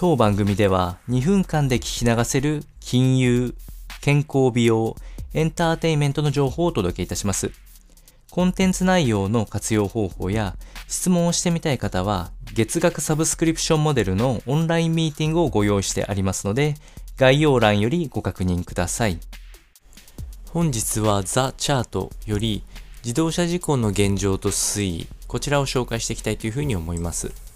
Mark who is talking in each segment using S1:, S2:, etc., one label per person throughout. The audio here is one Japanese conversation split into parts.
S1: 当番組では2分間で聞き流せる金融、健康美容、エンターテインメントの情報をお届けいたします。コンテンツ内容の活用方法や質問をしてみたい方は月額サブスクリプションモデルのオンラインミーティングをご用意してありますので概要欄よりご確認ください。本日はザ・チャートより自動車事故の現状と推移、こちらを紹介していきたいというふうに思います。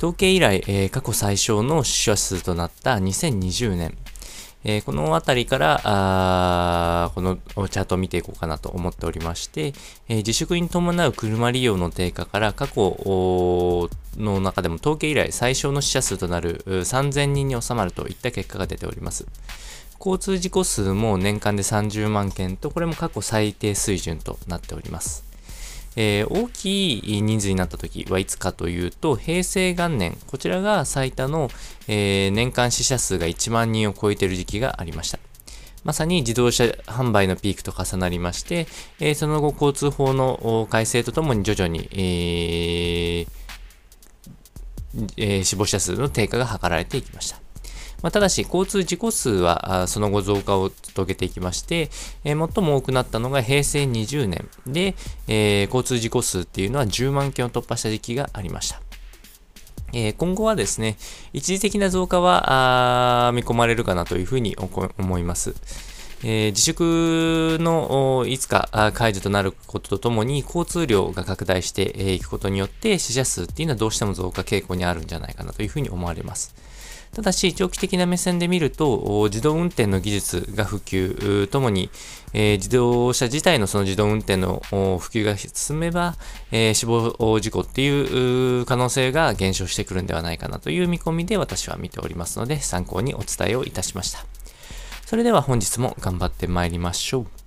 S1: 統計以来、えー、過去最小の死者数となった2020年、えー、このあたりから、あこのチャートを見ていこうかなと思っておりまして、えー、自粛に伴う車利用の低下から過去の中でも統計以来最小の死者数となる3000人に収まるといった結果が出ております。交通事故数も年間で30万件と、これも過去最低水準となっております。えー、大きい人数になった時はいつかというと、平成元年、こちらが最多の、えー、年間死者数が1万人を超えている時期がありました。まさに自動車販売のピークと重なりまして、えー、その後交通法の改正とともに徐々に、えーえー、死亡者数の低下が図られていきました。まあ、ただし、交通事故数はその後増加を遂げていきまして、えー、最も多くなったのが平成20年で、えー、交通事故数っていうのは10万件を突破した時期がありました。えー、今後はですね、一時的な増加は見込まれるかなというふうに思います。えー、自粛のいつか解除となることとともに交通量が拡大していくことによって死者数っていうのはどうしても増加傾向にあるんじゃないかなというふうに思われます。ただし、長期的な目線で見ると、自動運転の技術が普及ともに、えー、自動車自体のその自動運転の普及が進めば、えー、死亡事故っていう可能性が減少してくるんではないかなという見込みで私は見ておりますので、参考にお伝えをいたしました。それでは本日も頑張ってまいりましょう。